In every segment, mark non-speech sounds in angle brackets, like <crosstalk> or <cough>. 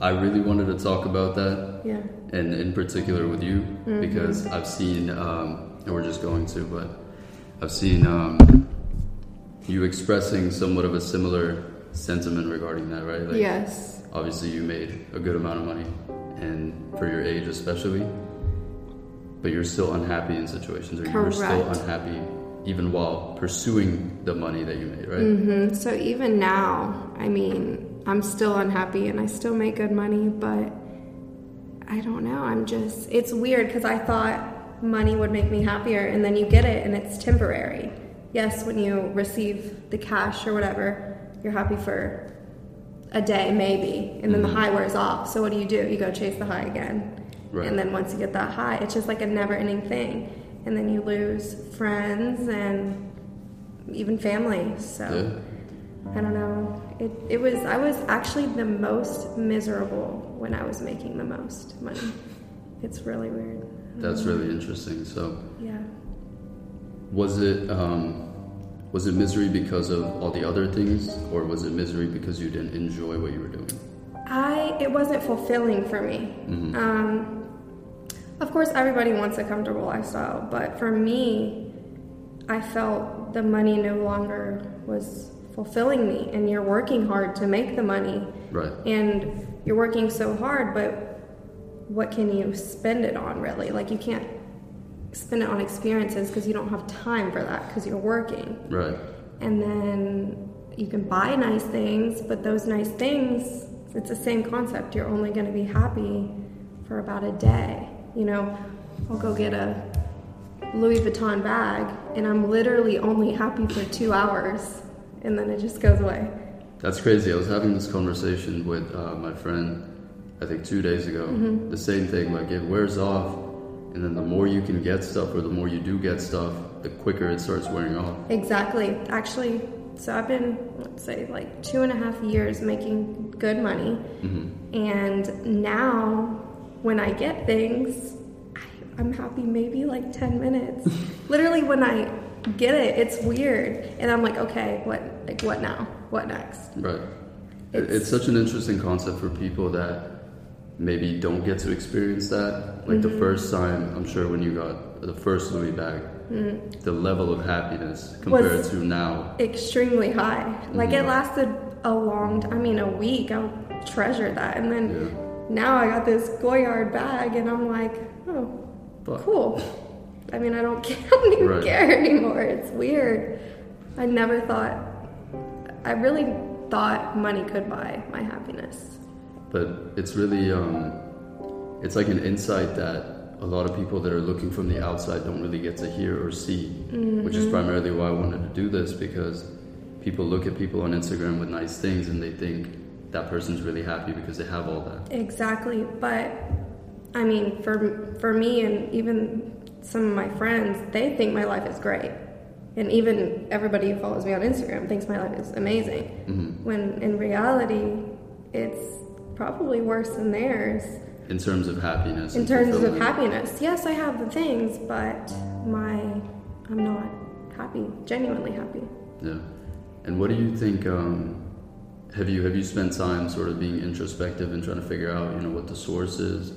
I really wanted to talk about that, Yeah. and in particular with you, Mm-hmm. because I've seen, um, and we're just going to, but I've seen um, you expressing somewhat of a similar sentiment regarding that, right? Like, yes. Obviously, you made a good amount of money, and for your age especially, but you're still unhappy in situations, or you were still unhappy even while pursuing the money that you made, right? hmm So even now, I mean, I'm still unhappy and I still make good money, but I don't know. I'm just, it's weird because I thought money would make me happier and then you get it and it's temporary. Yes, when you receive the cash or whatever, you're happy for a day maybe and then the mm-hmm. high wears off. So what do you do? You go chase the high again. Right. And then once you get that high, it's just like a never ending thing. And then you lose friends and even family. So. Yeah. I don't know. It, it was, I was actually the most miserable when I was making the most money. It's really weird. That's really interesting. So, Yeah. was it um, was it misery because of all the other things, or was it misery because you didn't enjoy what you were doing? I, it wasn't fulfilling for me. Um, of course, everybody wants a comfortable lifestyle, but for me, I felt the money no longer was fulfilling me. And you're working hard to make the money, Right. and you're working so hard, but what can you spend it on really? Like you can't spend it on experiences because you don't have time for that because you're working. Right. And then you can buy nice things, but those nice things, it's the same concept. You're only going to be happy for about a day. You know, I'll go get a Louis Vuitton bag and I'm literally only happy for two hours and then it just goes away. That's crazy. I was having this conversation with uh, my friend, I think two days ago. Mm-hmm. The same thing, like it wears off, and then the more you can get stuff, or the more you do get stuff, the quicker it starts wearing off. Exactly. Actually, so I've been, let's say, like two and a half years making good money. And now, when I get things, I, I'm happy maybe like 10 minutes. <laughs> Literally, when I get it, it's weird. And I'm like, okay, what, like, what now? What next? Right. It, it's such an interesting concept for people that maybe don't get to experience that. Like Mm-hmm. the first time, I'm sure when you got the first Louis bag, Mm-hmm. the level of happiness compared to now. Extremely high. Like, it lasted a long I mean, a week. I treasured that. And then Yeah. now I got this Goyard bag, and I'm like, oh, But cool. <laughs> I mean, I don't, <laughs> care, I don't even Right. care anymore. It's weird. I never thought, I really thought money could buy my happiness. but it's really um, it's like an insight that a lot of people that are looking from the outside don't really get to hear or see which is primarily why i wanted to do this because people look at people on instagram with nice things and they think that person's really happy because they have all that Exactly. But I mean, for for me and even some of my friends, they think my life is great. And even everybody who follows me on Instagram thinks my life is amazing. When in reality, it's probably worse than theirs. in terms of happiness In terms of happiness, yes, I have the things, but my I'm not happy, genuinely happy. Yeah. And what do you think? Um, have you have you spent time sort of being introspective and trying to figure out, you know, what the source is,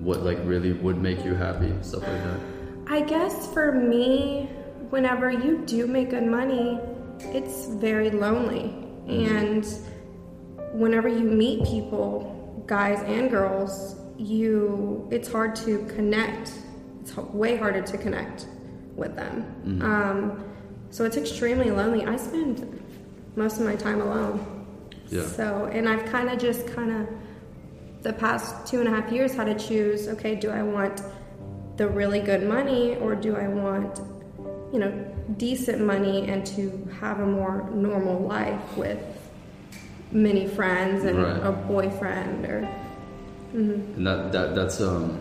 what like really would make you happy, stuff like that. I guess for me, whenever you do make good money, it's very lonely. And whenever you meet people, guys and girls, you it's hard to connect. It's way harder to connect with them. Um, so it's extremely lonely. I spend most of my time alone. Yeah. So, and I've kind of just kind of the past two and a half years had to choose okay, do I want the really good money or do I want, you know, decent money and to have a more normal life with many friends and Right. a boyfriend or. And that, that that's um,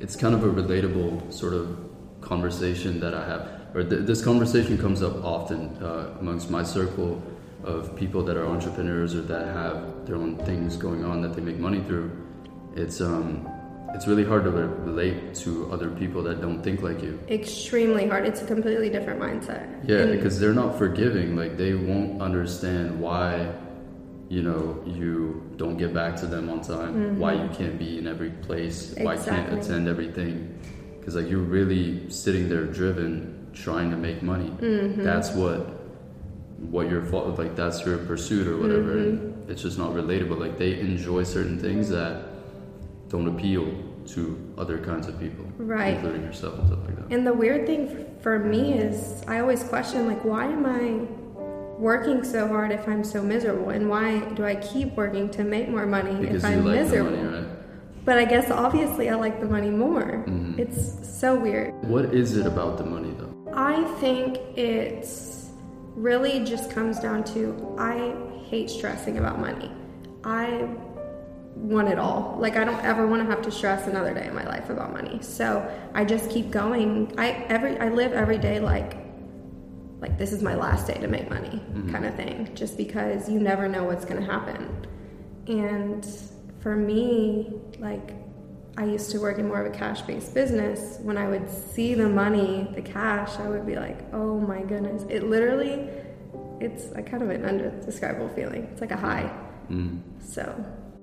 it's kind of a relatable sort of conversation that I have, or th- this conversation comes up often uh, amongst my circle of people that are entrepreneurs or that have their own things going on that they make money through. It's um, it's really hard to re- relate to other people that don't think like you. Extremely hard. It's a completely different mindset. Yeah, And- because they're not forgiving. Like they won't understand why you know you don't get back to them on time Mm-hmm. why you can't be in every place why you can't attend everything because like you're really sitting there driven trying to make money Mm-hmm. that's what what your fault like that's your pursuit or whatever Mm-hmm. it's just not relatable like they enjoy certain things that don't appeal to other kinds of people Right. including yourself and stuff like that And the weird thing for me is I always question like why am I working so hard if I'm so miserable and why do I keep working to make more money because if I'm like miserable? money right But I guess obviously I like the money more. Mhm. It's so weird. what is it about the money though I think it's really just comes down to I hate stressing about money. I want it all. Like I don't ever want to have to stress another day in my life about money. So I just keep going. I every I live every day like like this is my last day to make money mm-hmm. kind of thing just because you never know what's going to happen. And for me, like I used to work in more of a cash based business. When I would see the money, the cash, I would be like, oh my goodness. It literally, it's a kind of an undescribable feeling. It's like a high. mm. So,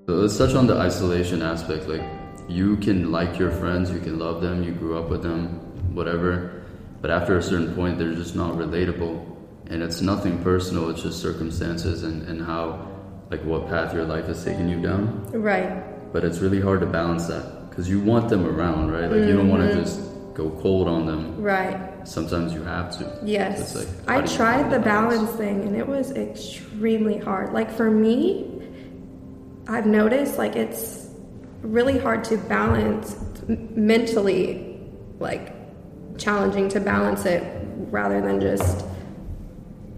So let's touch on the isolation aspect. Like, you can like your friends, you can love them, you grew up with them, whatever. But after a certain point, they're just not relatable. And it's nothing personal, it's just circumstances and, and how, like, what path your life has taken you down. right. But it's really hard to balance that because you want them around, right? Like, you don't want to mm-hmm. just go cold on them. Right. Sometimes you have to. Yes. It's like, I tried the balance thing and it was extremely hard. Like for me, I've noticed like it's really hard to balance mentally, like challenging to balance it rather than just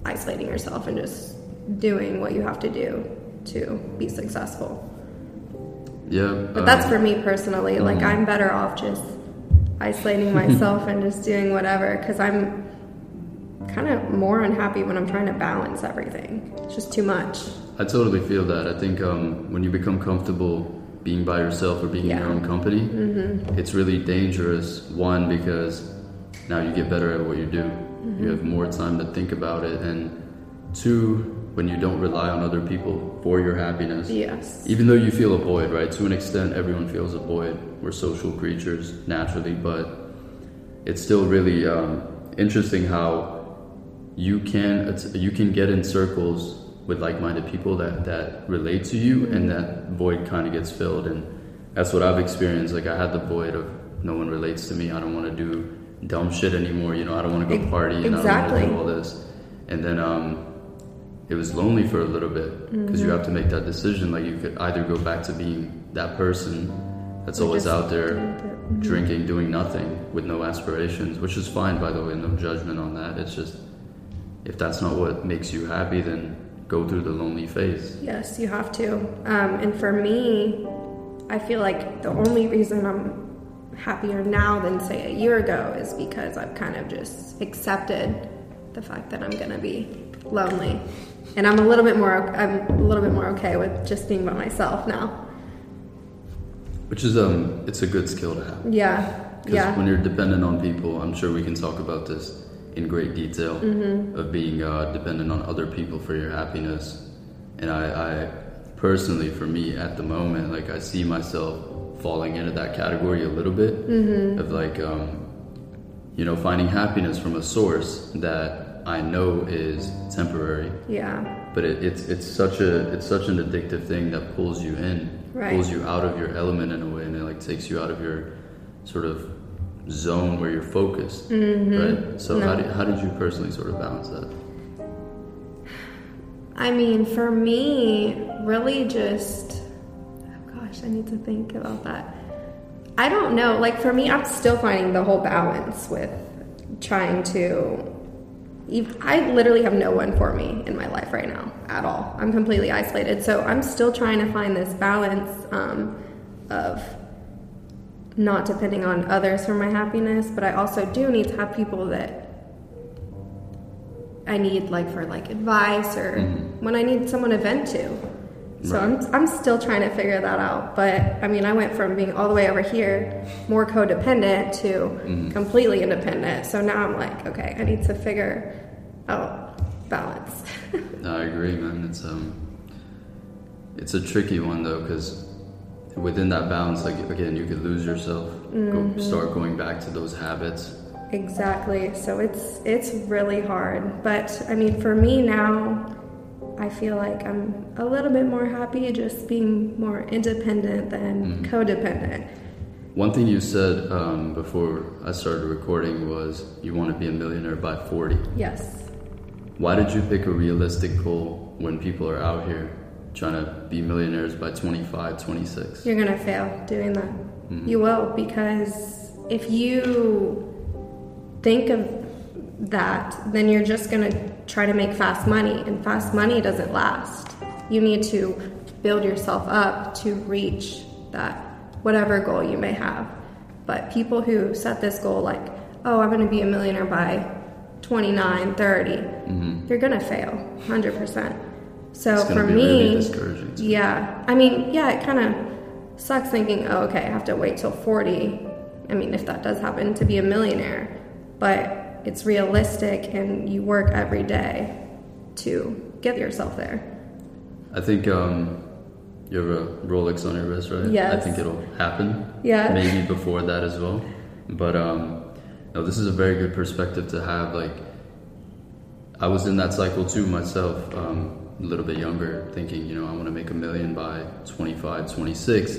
isolating yourself and just doing what you have to do to be successful. Yeah. But that's um, for me personally. Like mhm. I'm better off just isolating <laughs> myself and just doing whatever because I'm kind of more unhappy when I'm trying to balance everything. It's just too much. I totally feel that. I think um, when you become comfortable being by yourself or being in your own company, it's really dangerous. One, because now you get better at what you do, you have more time to think about it. And two, when you don't rely on other people for your happiness, Yes. even though you feel a void, right? To an extent, everyone feels a void. We're social creatures naturally, but it's still really um, interesting how you can you can get in circles with like-minded people that that relate to you, and that void kind of gets filled. And that's what I've experienced. Like I had the void of no one relates to me. I don't want to do dumb shit anymore. You know, I don't want to go party and I don't want to exactly. do all this. And then um, it was lonely for a little bit because you have to make that decision. Like you could either go back to being that person that's Or always out there it. drinking, doing nothing with no aspirations, which is fine, by the way, no judgment on that. It's just if that's not what makes you happy, then go through the lonely phase. Yes, you have to. Um, and for me, I feel like the only reason I'm happier now than say a year ago is because I've kind of just accepted the fact that I'm gonna be lonely, and I'm a little bit more I'm a little bit more okay with just being by myself now. Which is um, it's a good skill to have. Yeah, Because yeah, when you're dependent on people, I'm sure we can talk about this in great detail Mm-hmm. of being uh, dependent on other people for your happiness. And I, I personally, for me at the moment, like I see myself falling into that category a little bit Mm-hmm. of like, um, you know, finding happiness from a source that I know is temporary yeah, but it, it's it's such a it's such an addictive thing that pulls you in, Right. pulls you out of your element in a way, and it like takes you out of your sort of zone where you're focused, right? So how Mm-hmm. Did how did you personally sort of balance that? I mean, for me, really just, oh gosh, I need to think about that. I don't know. Like, for me, I'm still finding the whole balance with trying to. I literally have no one for me in my life right now at all. I'm completely isolated. So I'm still trying to find this balance um, of not depending on others for my happiness, but I also do need to have people that I need like for like advice or when I need someone to vent to. So Right. I'm I'm still trying to figure that out. But I mean, I went from being all the way over here, more codependent to completely independent. So now I'm like, okay, I need to figure out balance. No, I agree, man. It's um, it's a tricky one though because within that balance, like again, you could lose yourself, Mm-hmm. go, start going back to those habits. Exactly. So it's it's really hard. But I mean, for me now, I feel like I'm a little bit more happy just being more independent than codependent. One thing you said um, before I started recording was you want to be a millionaire by 40. Yes. Why did you pick a realistic goal when people are out here trying to be millionaires by 25, 26? You're gonna fail doing that. You will because if you think of that, then you're just gonna try to make fast money, and fast money doesn't last. You need to build yourself up to reach that whatever goal you may have. But people who set this goal like, oh, I'm gonna be a millionaire by 29, 30, you're gonna fail 100%. So for me, really yeah, I mean, yeah, it kind of sucks thinking, oh, okay, I have to wait till 40. I mean, if that does happen to be a millionaire, but it's realistic and you work every day to get yourself there. I think um, you have a Rolex on your wrist, right? I think it'll happen. Yeah. Maybe before that as well. But um, no, this is a very good perspective to have. Like, I was in that cycle too myself, um, a little bit younger, thinking, you know, I want to make a million by 25, 26.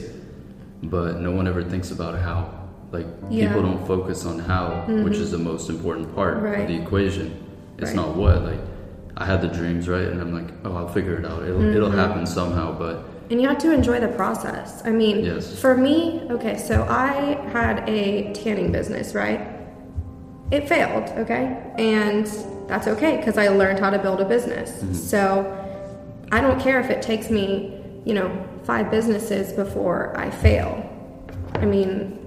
But no one ever thinks about how. Like, Yeah. people don't focus on how, which is the mm-hmm. most important part Right. of the equation. It's Right. not what. Like, I had the dreams, right? And I'm like, oh, I'll figure it out. It'll, it'll mm-hmm. happen somehow. But And you have to enjoy the process. I mean, Yes. for me, okay, so I had a tanning business, right? It failed, okay? And that's okay because I learned how to build a business. Mm-hmm. So I don't care if it takes me, you know, five businesses before I fail. I mean,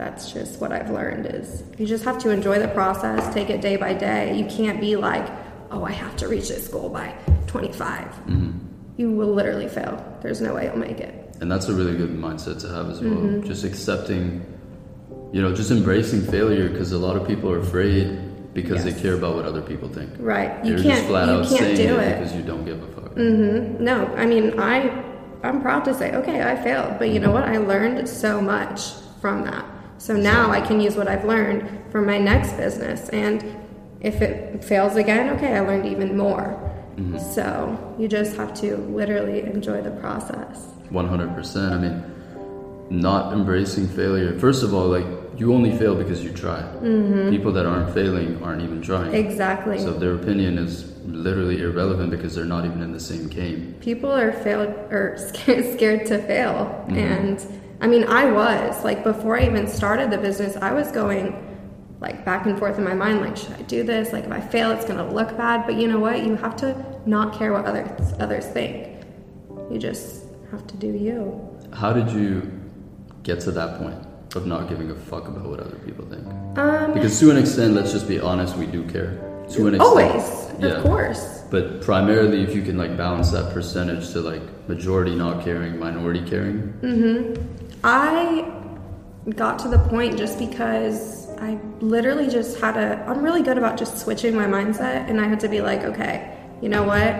that's just what I've learned is you just have to enjoy the process, take it day by day. You can't be like, "Oh, I have to reach this goal by 25." You will literally fail. There's no way you'll make it. And that's a really good mindset to have as well. Mm-hmm. Just accepting, you know, just embracing failure because a lot of people are afraid because Yes. they care about what other people think. Right. You You're can't just flat you out can't saying do it, it. because you don't give a fuck. Mm-hmm. No, I mean, I I'm proud to say, okay, I failed, but you know what? I learned so much from that. So now I can use what I've learned for my next business, and if it fails again, okay, I learned even more. Mm-hmm. So you just have to literally enjoy the process. 100%. I mean, not embracing failure. First of all, like, you only fail because you try. People that aren't failing aren't even trying. Mm-hmm. Exactly. So their opinion is literally irrelevant because they're not even in the same game. people are failed or scared, <laughs> scared to fail and i mean i was like before i even started the business i was going like back and forth in my mind like should i do this? Like if i fail it's going to look bad. But you know what? You have to not care what others others think. You just have to do you. How did you get to that point of not giving a fuck about what other people think? um Because to an extent, let's just be honest, we do care. To an extent, always yeah. of course. But primarily, if you can like balance that percentage to like majority not caring, minority caring, I got to the point just because I literally just had a. I'm really good about just switching my mindset, and I had to be like, okay, you know what?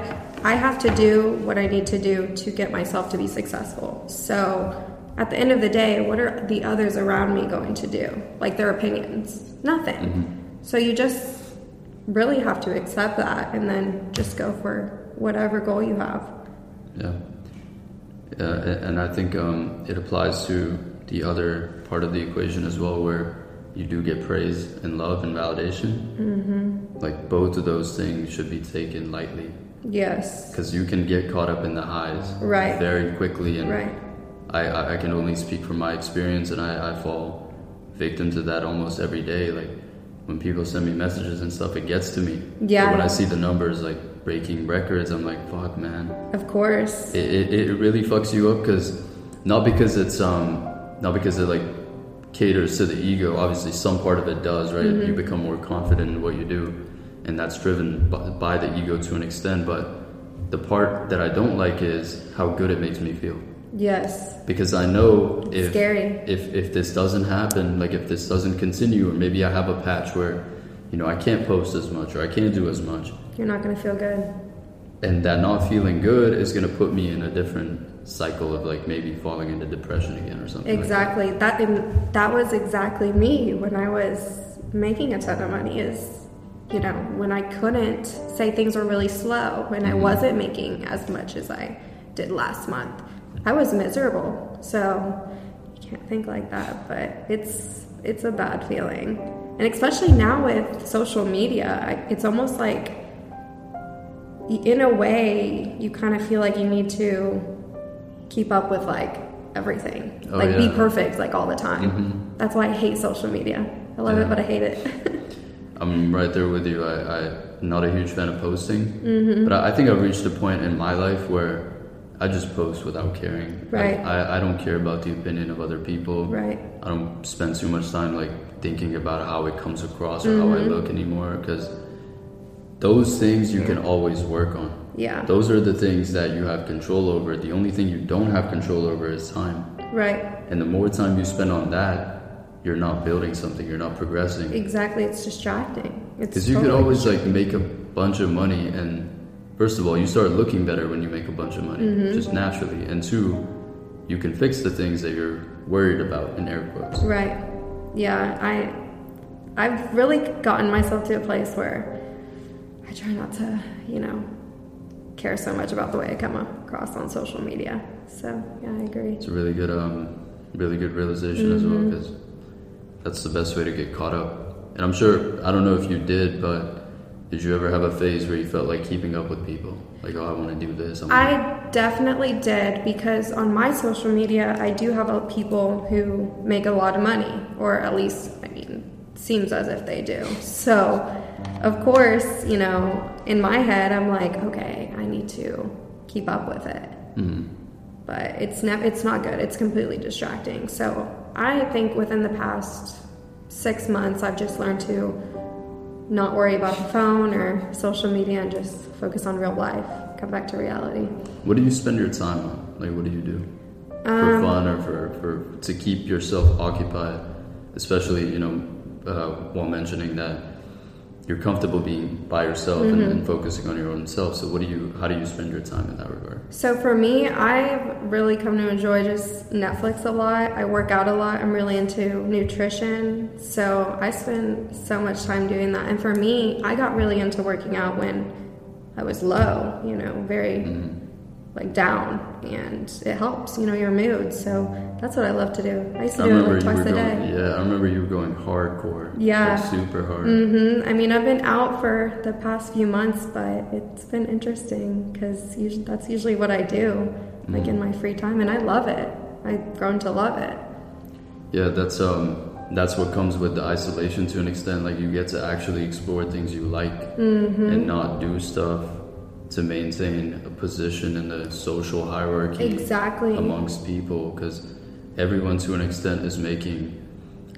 I have to do what I need to do to get myself to be successful. So at the end of the day, what are the others around me going to do? Like their opinions? Nothing. Mm-hmm. So you just really have to accept that and then just go for whatever goal you have. yeah, a- and I think um, it applies to the other part of the equation as well, where you do get praise and love and validation. Mm-hmm. Like both of those things should be taken lightly Yes. because you can get caught up in the highs Right. very quickly and Right. I, I, I can only speak from my experience and I, I fall victim to that almost every day. Like when people send me messages and stuff, it gets to me. Yeah. But when I see the numbers like breaking records, I'm like, fuck, man. Of course. It, it, it really fucks you up because not because it's um not because it like caters to the ego. Obviously, some part of it does, right? You become more confident in what you do, and that's driven by, by the ego to an extent. But the part that I don't like is how good it makes me feel Yes. because I know It's if scary. if if this doesn't happen, like if this doesn't continue, or maybe I have a patch where, you know, I can't post as much or I can't do as much. You're not going to feel good. and that not feeling good is going to put me in a different cycle of like maybe falling into depression again or something. Exactly. Like that. that and that was exactly me when I was making a ton of money. Is you know when I couldn't say things were really slow when mm-hmm. I wasn't making as much as I did last month. I was miserable. So you can't think like that, but it's it's a bad feeling. And especially now with social media, it's almost like in a way you kind of feel like you need to keep up with like everything. Oh, like yeah. be perfect like all the time. Mm-hmm. That's why I hate social media. I love yeah. it, but I hate it. <laughs> I'm right there with you. I, I'm not a huge fan of posting, mm-hmm. but I, I, think I've reached a point in my life where I just post without caring. Right. I, I don't care about the opinion of other people. Right. I don't spend too much time like thinking about how it comes across or mm-hmm. how I mm-hmm. look anymore because those things you can always work on. Yeah. Those are the things that you have control over. The only thing you don't have control over is time. Right. And the more time you spend on that, you're not building something, you're not progressing. Exactly, it's distracting. It's Because you totally could always like make a bunch of money and first of all, you start looking better when you make a bunch of money, mm-hmm. just naturally. And two, you can fix the things that you're worried about in air quotes. Right. Yeah, I I've really gotten myself to a place where I try not to, you know, care so much about the way I come across on social media. So yeah, I agree. It's a really good, um, really good realization mm-hmm. as well because mm-hmm. that's the best way to get caught up. And I'm sure I don't know if you did, but did you ever have a phase where you felt like keeping up with people? Like, oh, I want to do this. I definitely did because on my social media, I do have people who make a lot of money, or at least, I mean, seems as if they do. So, of course, you know, in my head, I'm like, okay, I need to keep up with it. Mm-hmm. But it's ne- it's not good. It's completely distracting. So I think within the past six months, I've just learned to not worry about the phone or social media and just focus on real life. Come back to reality. What do you spend your time on? Like, what do you do for um, fun or for, for to keep yourself occupied? Especially, you know, uh, while mentioning that you're comfortable being by yourself mm-hmm. and, and, focusing on your own self. So, what do you? How do you spend your time in that regard? So, for me, I've really come to enjoy just Netflix a lot. I work out a lot. I'm really into nutrition, so I spend so much time doing that. And for me, I got really into working out when I was low. You know, very. Mm-hmm like down and it helps you know your mood so that's what i love to do. I used to I do it like twice a going, day. yeah i remember you were going hardcore yeah. like super hard. Mm-hmm. i mean i've been out for the past few months but it's been interesting because that's usually what i do like mm. in my free time and i love it. I've grown to love it. Yeah that's um that's what comes with the isolation to an extent like you get to actually explore things you like mm-hmm. and not do stuff to maintain a position in the social hierarchy exactly. amongst people because everyone to an extent is making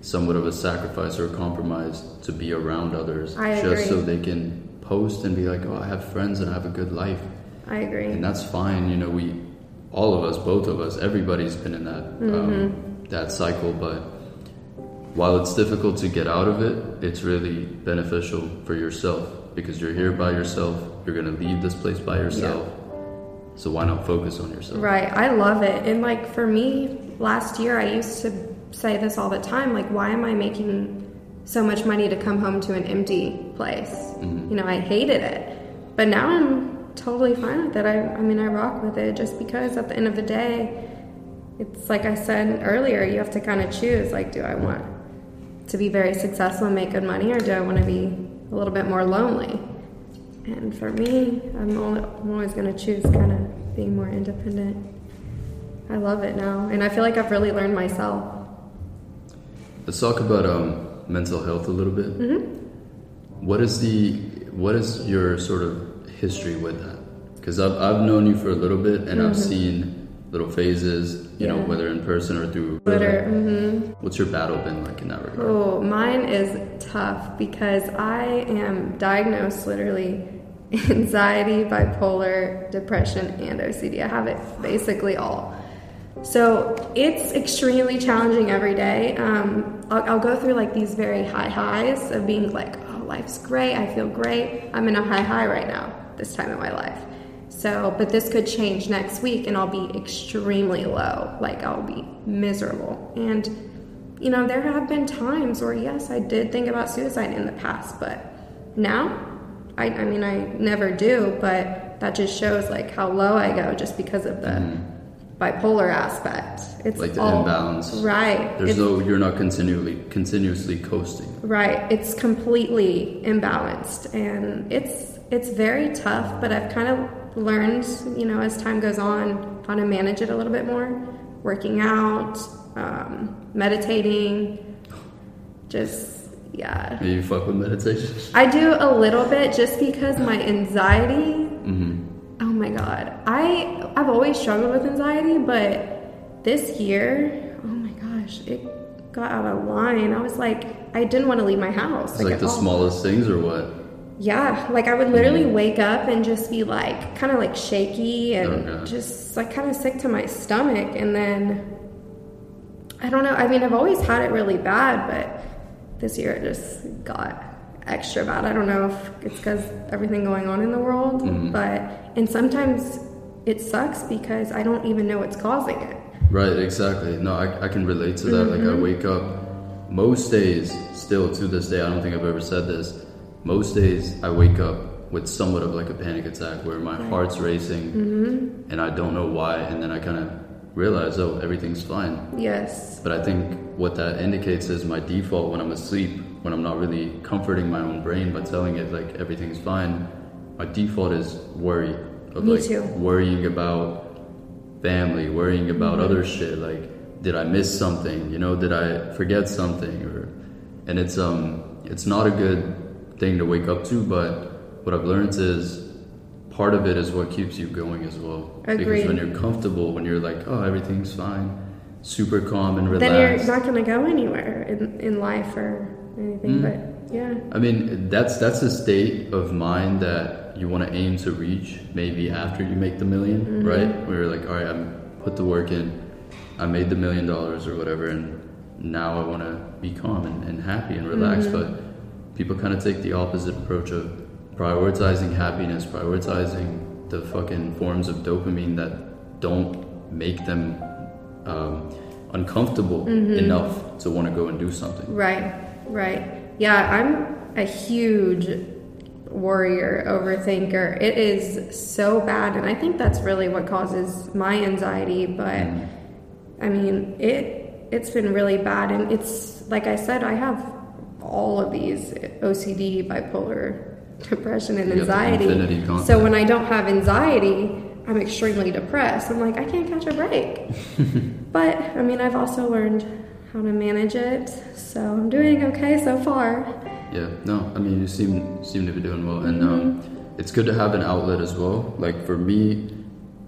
somewhat of a sacrifice or a compromise to be around others I just agree. so they can post and be like oh i have friends and i have a good life i agree and that's fine you know we all of us both of us everybody's been in that um, mm-hmm. um, that cycle but while it's difficult to get out of it it's really beneficial for yourself because you're here by yourself. You're gonna leave this place by yourself. Yeah. So why not focus on yourself? Right. I love it. And like for me, last year I used to say this all the time. Like, why am I making so much money to come home to an empty place? Mm-hmm. You know, I hated it. But now I'm totally fine with it. I, I mean, I rock with it just because at the end of the day, it's like I said earlier, you have to kind of choose. Like, do I want to be very successful and make good money, or do I want to be a little bit more lonely. And for me, I'm, only, I'm always going to choose kind of being more independent. I love it now, and I feel like I've really learned myself. Let's talk about um, mental health a little bit. Mm-hmm. What is the what is your sort of history with that? Because I've I've known you for a little bit, and mm-hmm. I've seen little phases, you yeah. know, whether in person or through Twitter. Mm-hmm. What's your battle been like in that regard? Oh, mine is tough because I am diagnosed literally <laughs> anxiety, bipolar, depression, and OCD. I have it basically all. So it's extremely challenging every day. Um, I'll, I'll go through like these very high highs of being like, oh, life's great, I feel great. I'm in a high high right now, this time in my life. So, but this could change next week and I'll be extremely low. Like, I'll be miserable. And, you know, there have been times where, yes, I did think about suicide in the past, but now, I, I mean, I never do, but that just shows like how low I go just because of the mm. Bipolar aspect. It's like the all, imbalance. Right. There's no, you're not continually, continuously coasting. Right. It's completely imbalanced and it's, it's very tough, but I've kind of learned, you know, as time goes on, how to manage it a little bit more. Working out, um, meditating, just yeah. Do you fuck with meditation? I do a little bit, just because my anxiety. Mm-hmm. Oh my god, I I've always struggled with anxiety, but this year, oh my gosh, it got out of line. I was like, I didn't want to leave my house. Like, like the all. smallest things, or what? yeah, like I would literally mm-hmm. wake up and just be like kind of like shaky and oh, just like kind of sick to my stomach. And then I don't know. I mean, I've always had it really bad, but this year it just got extra bad. I don't know if it's because everything going on in the world, mm-hmm. but and sometimes it sucks because I don't even know what's causing it. Right, exactly. No, I, I can relate to that. Mm-hmm. Like I mm-hmm. wake up most days, still to this day, I don't think I've ever said this most days I wake up with somewhat of like a panic attack where my heart's racing mm-hmm. and I don't know why, and then I kind of realize, oh, everything's fine. Yes. But I think what that indicates is my default when I'm asleep, when I'm not really comforting my own brain by telling it like everything's fine, my default is worry. Of, Me like, too. Worrying about family, worrying about mm-hmm. other shit. Like, did I miss something? You know, did I forget something? Or, and it's um, it's not a good thing to wake up to, but what I've learned is part of it is what keeps you going as well. Agreed. Because when you're comfortable, when you're like, oh, everything's fine, super calm and relaxed. Then you're not going to go anywhere in, in life or anything, mm. but yeah. I mean, that's that's a state of mind that you want to aim to reach maybe after you make the 1000000 mm-hmm. right? Where you're like, all right, I'm put the work in, I made the million dollars or whatever, and now I want to be calm and, and happy and relaxed. Mm-hmm. But people kind of take the opposite approach of prioritizing happiness, prioritizing the fucking forms of dopamine that don't make them um, uncomfortable mm-hmm. enough to want to go and do something. Right, right. Yeah, I'm a huge worrier, overthinker. It is so bad, and I think that's really what causes my anxiety. But mm. I mean, it it's been really bad, and it's like I said, I have all of these OCD, bipolar, depression, and anxiety. So when I don't have anxiety, I'm extremely depressed. I'm like, I can't catch a break. <laughs> but I mean, I've also learned how to manage it, so I'm doing okay so far. Yeah, no, I mean, you seem seem to be doing well, and um, mm-hmm. it's good to have an outlet as well. Like for me,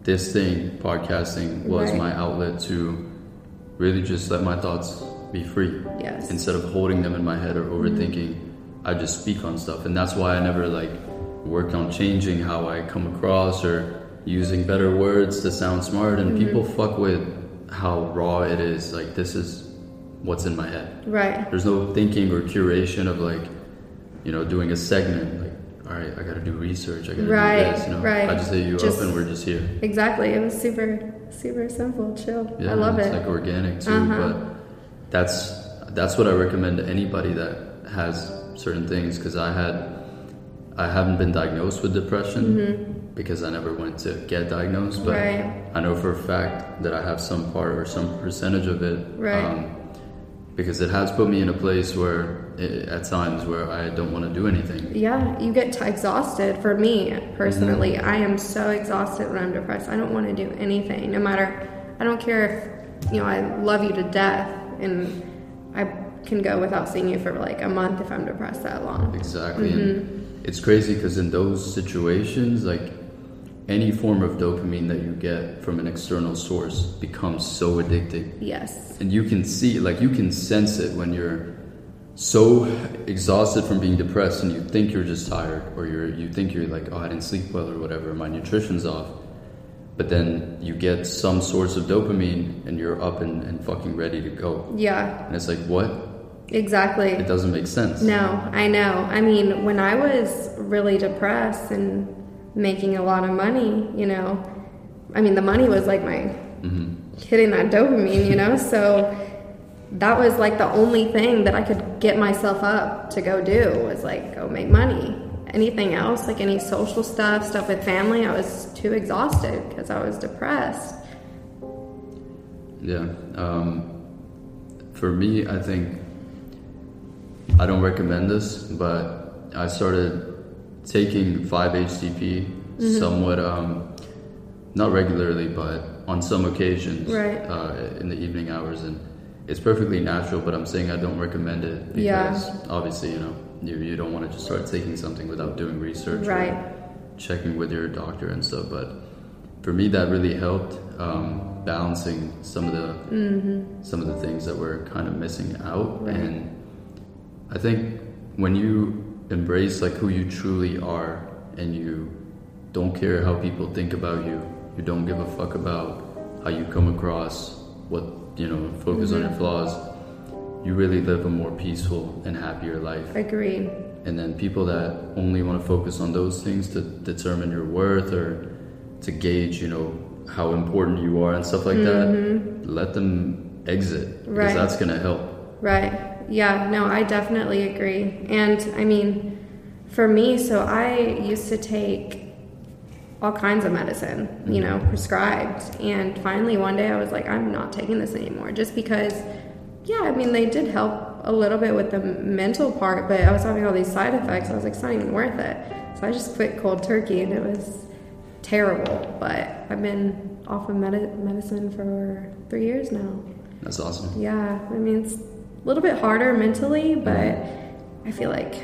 this thing, podcasting, was right. my outlet to really just let my thoughts be free. Yes. Instead of holding them in my head or overthinking, mm-hmm. I just speak on stuff. And that's why I never like worked on changing how I come across or using better words to sound smart. And mm-hmm. people fuck with how raw it is. Like, this is what's in my head. Right. There's no thinking or curation of like, you know, doing a segment. Like, all right, I got to do research. I got to right, do this. You know, right. I just hit you just, up and we're just here. Exactly. It was super, super simple, chill. Yeah, I love it's it. It's like organic too, uh-huh. but that's that's what I recommend to anybody that has certain things because I had I haven't been diagnosed with depression mm-hmm. because I never went to get diagnosed, but right. I know for a fact that I have some part or some percentage of it. Right. Um, because it has put me in a place where, at times, where I don't want to do anything. Yeah, you get t- exhausted. For me personally, mm-hmm. I am so exhausted when I'm depressed. I don't want to do anything, no matter. I don't care if you know I love you to death and I can go without seeing you for like a month if I'm depressed that long. Exactly. Mm-hmm. And it's crazy because in those situations, like any form of dopamine that you get from an external source becomes so addicting. Yes. And you can see, like, you can sense it when you're so exhausted from being depressed and you think you're just tired or you're you think you're like oh I didn't sleep well or whatever my nutrition's off but then you get some source of dopamine and you're up and, and fucking ready to go. Yeah. And it's like, what? Exactly. It doesn't make sense. No, I know. I mean, when I was really depressed and making a lot of money, you know. I mean, the money was like my mm-hmm. hitting that dopamine, you know. So that was like the only thing that I could get myself up to go do was like go make money. Anything else, like any social stuff, stuff with family, I was too exhausted because I was depressed. Yeah. Um, for me, I think I don't recommend this, but I started taking 5-HTP mm-hmm. somewhat, um, not regularly, but on some occasions right. uh, in the evening hours. And it's perfectly natural, but I'm saying I don't recommend it because yeah. obviously, you know, you, you don't want to just start taking something without doing research right. checking with your doctor and stuff. But for me, that really helped um, balancing some of the mm-hmm. some of the things that were kind of missing out. Right. And I think when you embrace like who you truly are and you don't care how people think about you, you don't give a fuck about how you come across, what you know, focus mm-hmm. on your mm-hmm. flaws, you really live a more peaceful and happier life. Agreed. And then people that only want to focus on those things to determine your worth or to gauge, you know, how important you are and stuff like mm-hmm. that, let them exit because right. that's going to help. Right. Yeah, no, I definitely agree. And I mean, for me, so I used to take all kinds of medicine, you know, mm-hmm. prescribed. And finally, one day I was like, I'm not taking this anymore just because, yeah, I mean, they did help a little bit with the mental part, but I was having all these side effects. I was like, it's not even worth it. So I just quit cold turkey and it was terrible. But I've been off of med- medicine for three years now. That's awesome. Yeah, I mean, it's a little bit harder mentally, but mm-hmm. I feel like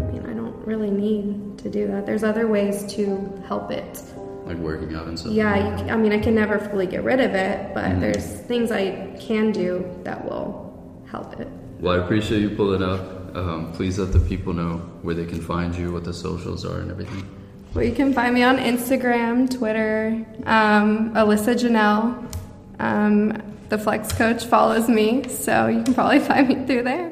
I mean, I don't really need to do that. There's other ways to help it. Like working out and stuff. Yeah, you, I mean, I can never fully get rid of it, but mm-hmm. there's things I can do that will help it. Well, I appreciate you pulling up. Um, please let the people know where they can find you, what the socials are, and everything. Well, you can find me on Instagram, Twitter, um, Alyssa Janelle. Um, the Flex Coach follows me, so you can probably <laughs> find me through there.